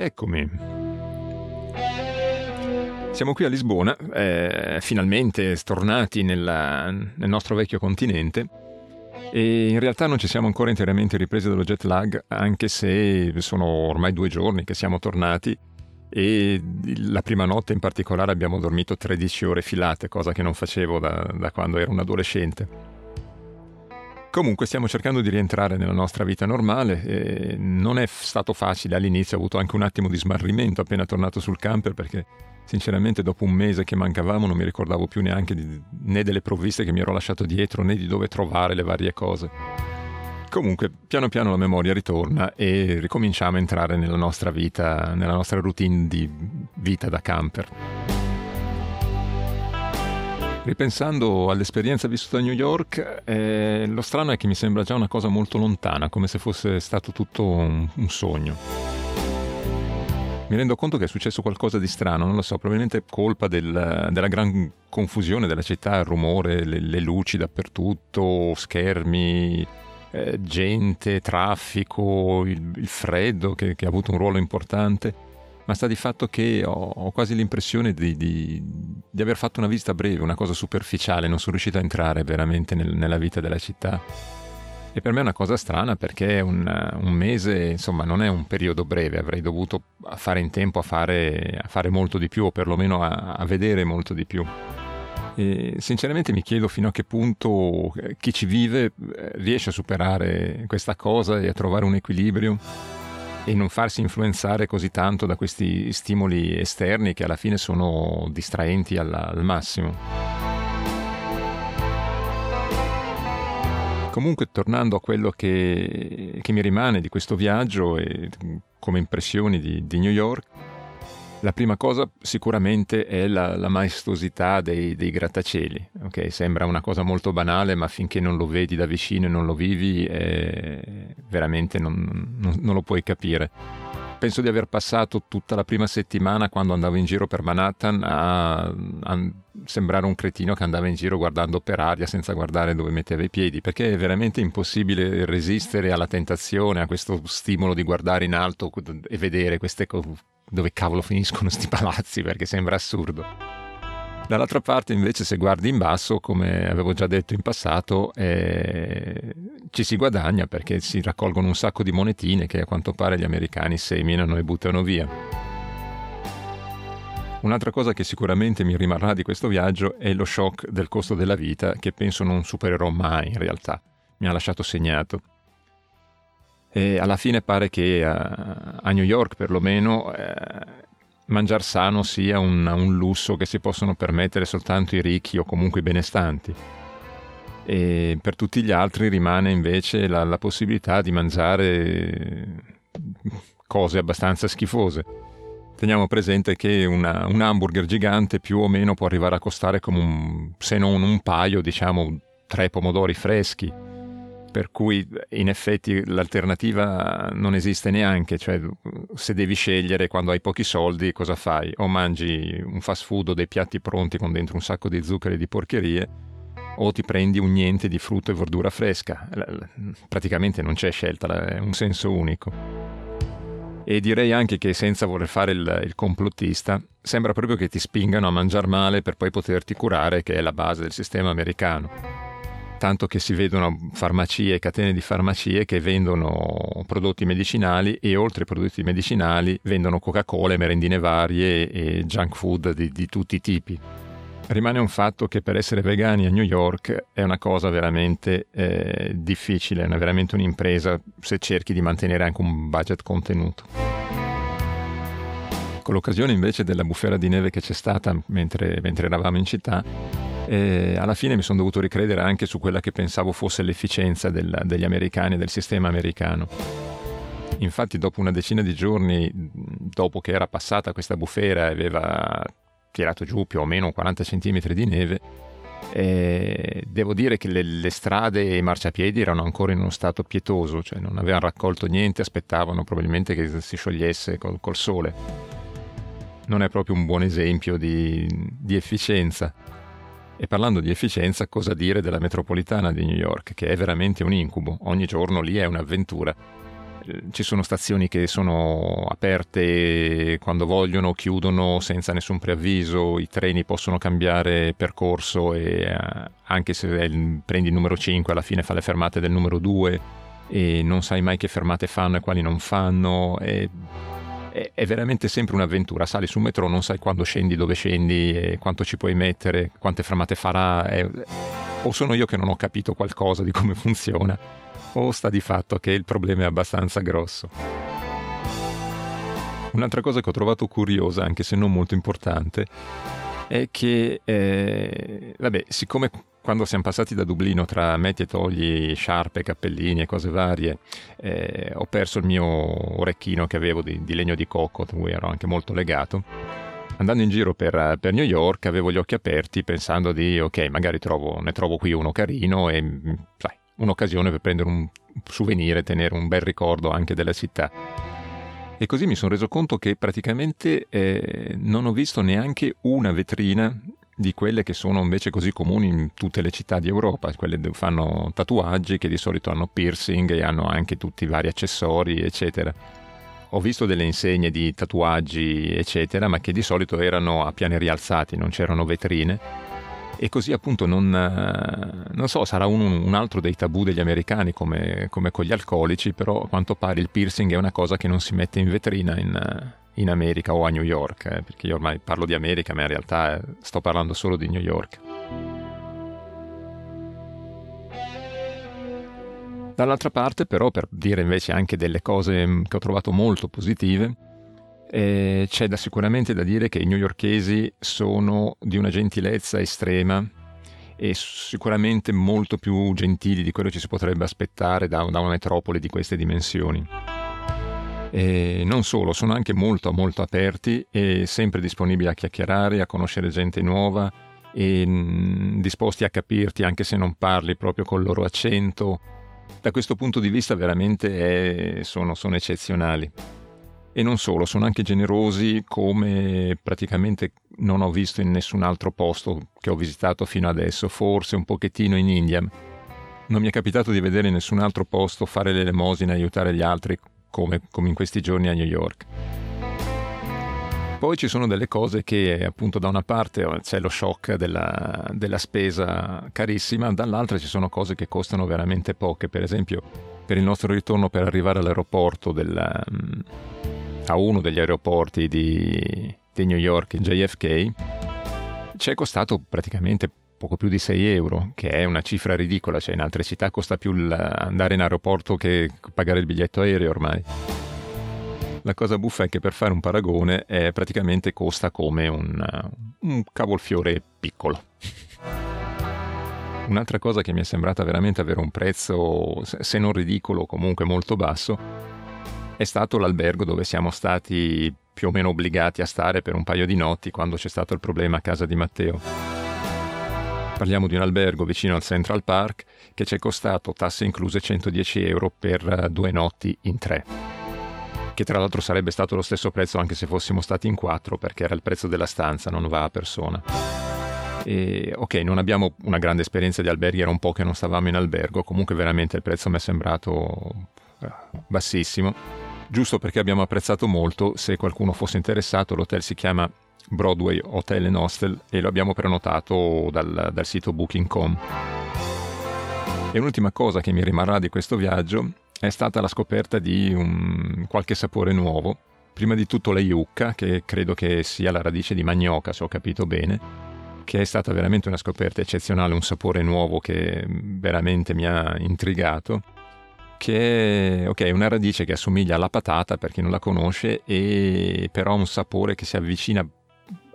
Eccomi. Siamo qui a Lisbona, eh, finalmente tornati nella, nel nostro vecchio continente e in realtà non ci siamo ancora interamente ripresi dallo jet lag, anche se sono ormai due giorni che siamo tornati e la prima notte in particolare abbiamo dormito 13 ore filate, cosa che non facevo da, da quando ero un adolescente. Comunque stiamo cercando di rientrare nella nostra vita normale. non è stato facile all'inizio, ho avuto anche un attimo di smarrimento appena tornato sul camper perché sinceramente dopo un mese che mancavamo non mi ricordavo più neanche di, né delle provviste che mi ero lasciato dietro né di dove trovare le varie cose. Comunque, piano piano la memoria ritorna e ricominciamo a entrare nella nostra vita, nella nostra routine di vita da camper. Ripensando all'esperienza vissuta a New York, eh, lo strano è che mi sembra già una cosa molto lontana, come se fosse stato tutto un, un sogno. Mi rendo conto che è successo qualcosa di strano, non lo so, probabilmente colpa del, della gran confusione della città, il rumore, le, le luci dappertutto, schermi, eh, gente, traffico, il, il freddo che, che ha avuto un ruolo importante ma sta di fatto che ho, ho quasi l'impressione di, di, di, aver fatto una visita breve, una cosa superficiale, non sono riuscito a entrare veramente nel, nella vita della città. E per me è una cosa strana perché un, un, mese, insomma, non è un periodo breve, avrei dovuto fare in tempo a fare, a fare molto di più o perlomeno a, a vedere molto di più. E sinceramente mi chiedo fino a che punto eh, chi ci vive eh, riesce a superare questa cosa e a trovare un equilibrio e non farsi influenzare così tanto da questi stimoli esterni che alla fine sono distraenti alla, al massimo. Comunque tornando a quello che, che mi rimane di questo viaggio e come impressioni di, di New York, la prima cosa sicuramente è la, la maestosità dei, dei grattacieli. Okay? Sembra una cosa molto banale, ma finché non lo vedi da vicino e non lo vivi, eh, veramente non, non, non lo puoi capire. Penso di aver passato tutta la prima settimana quando andavo in giro per Manhattan a, a, sembrare un cretino che andava in giro guardando per aria senza guardare dove metteva i piedi, perché è veramente impossibile resistere alla tentazione, a questo stimolo di guardare in alto e vedere queste cose dove cavolo finiscono sti palazzi perché sembra assurdo. Dall'altra parte invece se guardi in basso, come avevo già detto in passato, eh, ci si guadagna perché si raccolgono un sacco di monetine che a quanto pare gli americani seminano e buttano via. Un'altra cosa che sicuramente mi rimarrà di questo viaggio è lo shock del costo della vita che penso non supererò mai in realtà. Mi ha lasciato segnato. E alla fine pare che a, a New York perlomeno eh, mangiare sano sia un, un, lusso che si possono permettere soltanto i ricchi o comunque i benestanti. E per tutti gli altri rimane invece la, la possibilità di mangiare cose abbastanza schifose. Teniamo presente che una, un hamburger gigante più o meno può arrivare a costare come un, se non un paio, diciamo tre pomodori freschi per cui in effetti l'alternativa non esiste neanche, cioè se devi scegliere quando hai pochi soldi cosa fai? O mangi un fast food o dei piatti pronti con dentro un sacco di zuccheri e di porcherie o ti prendi un niente di frutta e verdura fresca. Praticamente non c'è scelta, è un senso unico. E direi anche che senza voler fare il, il complottista, sembra proprio che ti spingano a mangiare male per poi poterti curare, che è la base del sistema americano tanto che si vedono farmacie catene di farmacie che vendono prodotti medicinali e oltre ai prodotti medicinali vendono Coca-Cola, merendine varie e junk food di, di tutti i tipi. Rimane un fatto che per essere vegani a New York è una cosa veramente eh, difficile, è veramente un'impresa se cerchi di mantenere anche un budget contenuto. Con l'occasione invece della bufera di neve che c'è stata mentre, mentre eravamo in città, e alla fine mi sono dovuto ricredere anche su quella che pensavo fosse l'efficienza del, degli americani e del sistema americano. Infatti dopo una decina di giorni, dopo che era passata questa bufera e aveva tirato giù più o meno 40 cm di neve, e devo dire che le, le, strade e i marciapiedi erano ancora in uno stato pietoso, cioè non avevano raccolto niente, aspettavano probabilmente che si sciogliesse col, col sole. Non è proprio un buon esempio di, di efficienza. E parlando di efficienza, cosa dire della metropolitana di New York, che è veramente un incubo. Ogni giorno lì è un'avventura. ci sono stazioni che sono aperte quando vogliono, chiudono senza nessun preavviso, i treni possono cambiare percorso e eh, anche se prendi il numero 5 alla fine fa le fermate del numero 2 e non sai mai che fermate fanno e quali non fanno. E, è, è veramente sempre un'avventura. Sali su un metro, non sai quando scendi, dove scendi, quanto ci puoi mettere, quante fermate farà. È, o sono io che non ho capito qualcosa di come funziona o sta di fatto che il problema è abbastanza grosso. Un'altra cosa che ho trovato curiosa, anche se non molto importante, è che, eh, vabbè, siccome quando siamo passati da Dublino tra metti e togli sciarpe, cappellini e cose varie, eh, ho perso il mio orecchino che avevo di, di, legno di cocco, a cui ero anche molto legato. Andando in giro per, per, New York avevo gli occhi aperti pensando di, ok, magari trovo, ne trovo qui uno carino e, sai, un'occasione per prendere un souvenir e tenere un bel ricordo anche della città. E così mi sono reso conto che praticamente eh, non ho visto neanche una vetrina di quelle che sono invece così comuni in tutte le città di Europa, quelle che fanno tatuaggi, che di solito hanno piercing e hanno anche tutti i vari accessori, eccetera. Ho visto delle insegne di tatuaggi, eccetera, ma che di solito erano a piani rialzati, non c'erano vetrine e così appunto non, eh, non so, sarà un, un, altro dei tabù degli americani come, come, con gli alcolici, però a quanto pare il piercing è una cosa che non si mette in vetrina in, in America o a New York, eh, perché io ormai parlo di America, ma in realtà eh, sto parlando solo di New York. Dall'altra parte però, per dire invece anche delle cose mm, che ho trovato molto positive, eh, c'è da sicuramente da dire che i newyorkesi sono di una gentilezza estrema e sicuramente molto più gentili di quello che ci si potrebbe aspettare da, da una metropoli di queste dimensioni. E non solo, sono anche molto molto aperti e sempre disponibili a chiacchierare, a conoscere gente nuova e mm, disposti a capirti anche se non parli proprio col loro accento. Da questo punto di vista veramente è, sono, sono eccezionali. E non solo, sono anche generosi come praticamente non ho visto in nessun altro posto che ho visitato fino adesso, forse un pochettino in India. Non mi è capitato di vedere in nessun altro posto fare l'elemosina e aiutare gli altri come, come in questi giorni a New York. Poi ci sono delle cose che appunto da una parte c'è lo shock della, della, spesa carissima, dall'altra ci sono cose che costano veramente poche. Per esempio, per il nostro ritorno per arrivare all'aeroporto del, a uno degli aeroporti di, di New York, JFK, ci è costato praticamente poco più di 6 euro, che è una cifra ridicola, cioè in altre città costa più andare in aeroporto che pagare il biglietto aereo ormai. La cosa buffa è che per fare un paragone eh, praticamente costa come un, un cavolfiore piccolo. Un'altra cosa che mi è sembrata veramente avere un prezzo, se non ridicolo, comunque molto basso, è stato l'albergo dove siamo stati più o meno obbligati a stare per un paio di notti quando c'è stato il problema a casa di Matteo. Parliamo di un albergo vicino al Central Park che ci è costato tasse incluse 110 euro per eh, due notti in tre. Che tra l'altro sarebbe stato lo stesso prezzo anche se fossimo stati in quattro perché era il prezzo della stanza, non va a persona. E, ok, non abbiamo una grande esperienza di alberghi, era un po' che non stavamo in albergo, comunque veramente il prezzo mi è sembrato eh, bassissimo giusto perché abbiamo apprezzato molto, se qualcuno fosse interessato, l'hotel si chiama Broadway Hotel and Hostel e lo abbiamo prenotato dal, dal sito booking.com. E un'ultima cosa che mi rimarrà di questo viaggio è stata la scoperta di un, qualche sapore nuovo. Prima di tutto la yucca, che credo che sia la radice di manioca, se ho capito bene, che è stata veramente una scoperta eccezionale, un sapore nuovo che veramente mi ha intrigato che okay, è una radice che assomiglia alla patata per chi non la conosce, e però ha un sapore che si avvicina,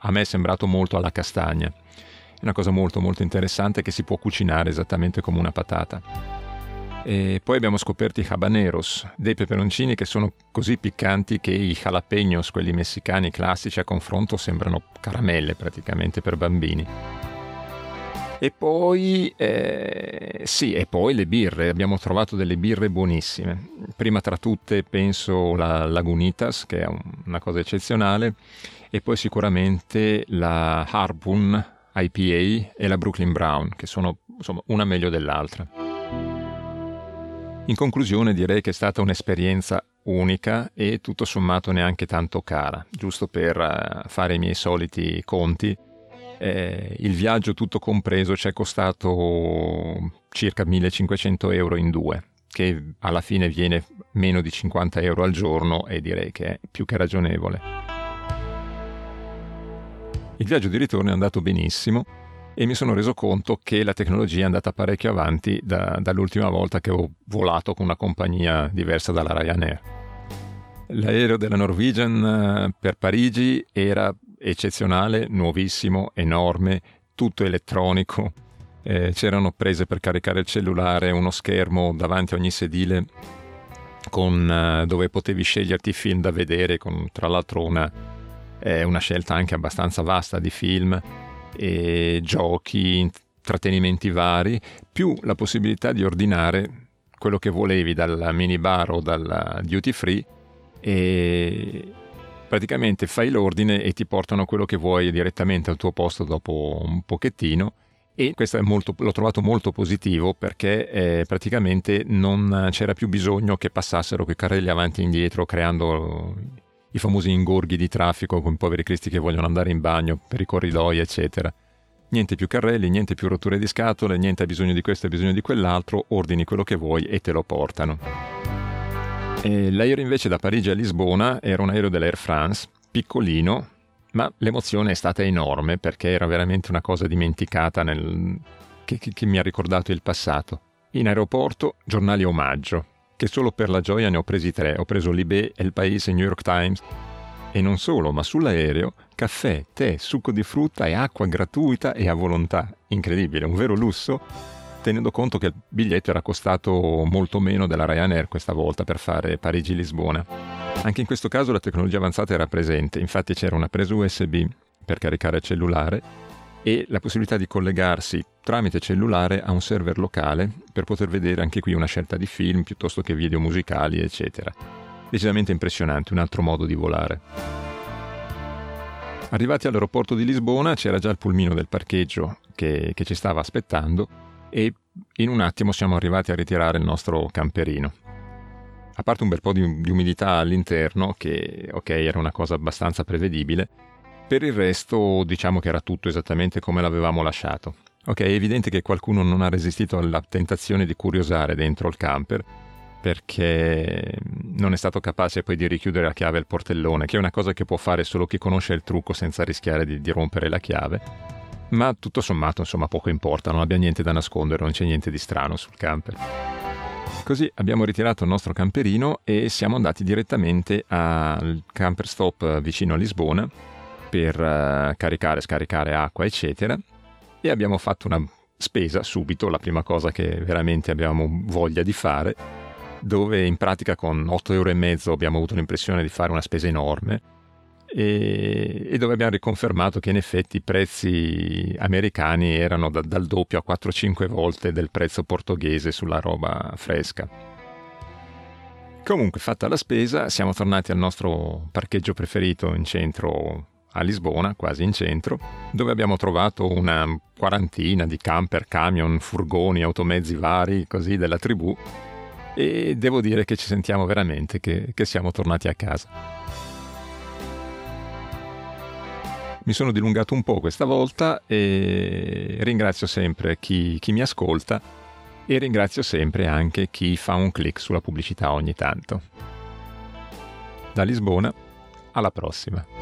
a me è sembrato molto alla castagna. È una cosa molto molto interessante che si può cucinare esattamente come una patata. E poi abbiamo scoperto i habaneros, dei peperoncini che sono così piccanti che i jalapeños, quelli messicani classici a confronto, sembrano caramelle praticamente per bambini. E poi, eh, sì, e poi le birre, abbiamo trovato delle birre buonissime. Prima tra tutte penso la Lagunitas, che è una cosa eccezionale, e poi sicuramente la Harpoon IPA e la Brooklyn Brown, che sono insomma una meglio dell'altra. In conclusione direi che è stata un'esperienza unica e tutto sommato neanche tanto cara, giusto per uh, fare i miei soliti conti. Eh, il viaggio tutto compreso ci è costato circa 1500 euro in due, che alla fine viene meno di 50 euro al giorno e direi che è più che ragionevole. Il viaggio di ritorno è andato benissimo e mi sono reso conto che la tecnologia è andata parecchio avanti da, dall'ultima volta che ho volato con una compagnia diversa dalla Ryanair. L'aereo della Norwegian eh, per Parigi era eccezionale, nuovissimo, enorme, tutto elettronico. Eh, c'erano prese per caricare il cellulare, uno schermo davanti a ogni sedile con, uh, dove potevi sceglierti i film da vedere, con tra l'altro una, eh, una scelta anche abbastanza vasta di film e giochi, intrattenimenti vari, più la possibilità di ordinare quello che volevi dal minibar o dal duty free e praticamente fai l'ordine e ti portano quello che vuoi direttamente al tuo posto dopo un pochettino e questo molto, l'ho trovato molto positivo perché eh, praticamente non c'era più bisogno che passassero quei carrelli avanti e indietro creando i famosi ingorghi di traffico con poveri cristi che vogliono andare in bagno per i corridoi, eccetera. Niente più carrelli, niente più rotture di scatole, niente hai bisogno di questo, hai bisogno di quell'altro, ordini quello che vuoi e te lo portano. E l'aereo invece da Parigi a Lisbona era un aereo dell'Air France, piccolino, ma l'emozione è stata enorme perché era veramente una cosa dimenticata nel... che, che, che mi ha ricordato il passato. In aeroporto, giornali omaggio, che solo per la gioia ne ho presi tre. Ho preso Libé, El País e New York Times. E non solo, ma sull'aereo caffè, tè, succo di frutta e acqua gratuita e a volontà. Incredibile, un vero lusso, tenendo conto che il biglietto era costato molto meno della Ryanair questa volta per fare Parigi-Lisbona. Anche in questo caso la tecnologia avanzata era presente, infatti c'era una presa USB per caricare il cellulare e la possibilità di collegarsi tramite cellulare a un server locale per poter vedere anche qui una scelta di film piuttosto che video musicali, eccetera. Decisamente impressionante, un altro modo di volare. Arrivati all'aeroporto di Lisbona c'era già il pulmino del parcheggio che, che ci stava aspettando e in un attimo siamo arrivati a ritirare il nostro camperino. A parte un bel po' di, di umidità all'interno, che ok era una cosa abbastanza prevedibile, per il resto diciamo che era tutto esattamente come l'avevamo lasciato. Ok, è evidente che qualcuno non ha resistito alla tentazione di curiosare dentro il camper perché non è stato capace poi di richiudere a chiave il portellone, che è una cosa che può fare solo chi conosce il trucco senza rischiare di, di rompere la chiave. Ma tutto sommato, insomma, poco importa, non abbia niente da nascondere, non c'è niente di strano sul camper. Così abbiamo ritirato il nostro camperino e siamo andati direttamente al camper stop vicino a Lisbona per uh, caricare, scaricare acqua, eccetera. E abbiamo fatto una spesa subito, la prima cosa che veramente abbiamo voglia di fare, dove in pratica con 8 euro abbiamo avuto l'impressione di fare una spesa enorme e, e dove abbiamo riconfermato che in effetti i prezzi americani erano da, dal doppio a 4-5 volte del prezzo portoghese sulla roba fresca. Comunque, fatta la spesa, siamo tornati al nostro parcheggio preferito in centro a Lisbona, quasi in centro, dove abbiamo trovato una quarantina di camper, camion, furgoni, automezzi vari, così della tribù, e devo dire che ci sentiamo veramente che, che siamo tornati a casa. Mi sono dilungato un po' questa volta e ringrazio sempre chi, chi mi ascolta e ringrazio sempre anche chi fa un clic sulla pubblicità ogni tanto. Da Lisbona, alla prossima.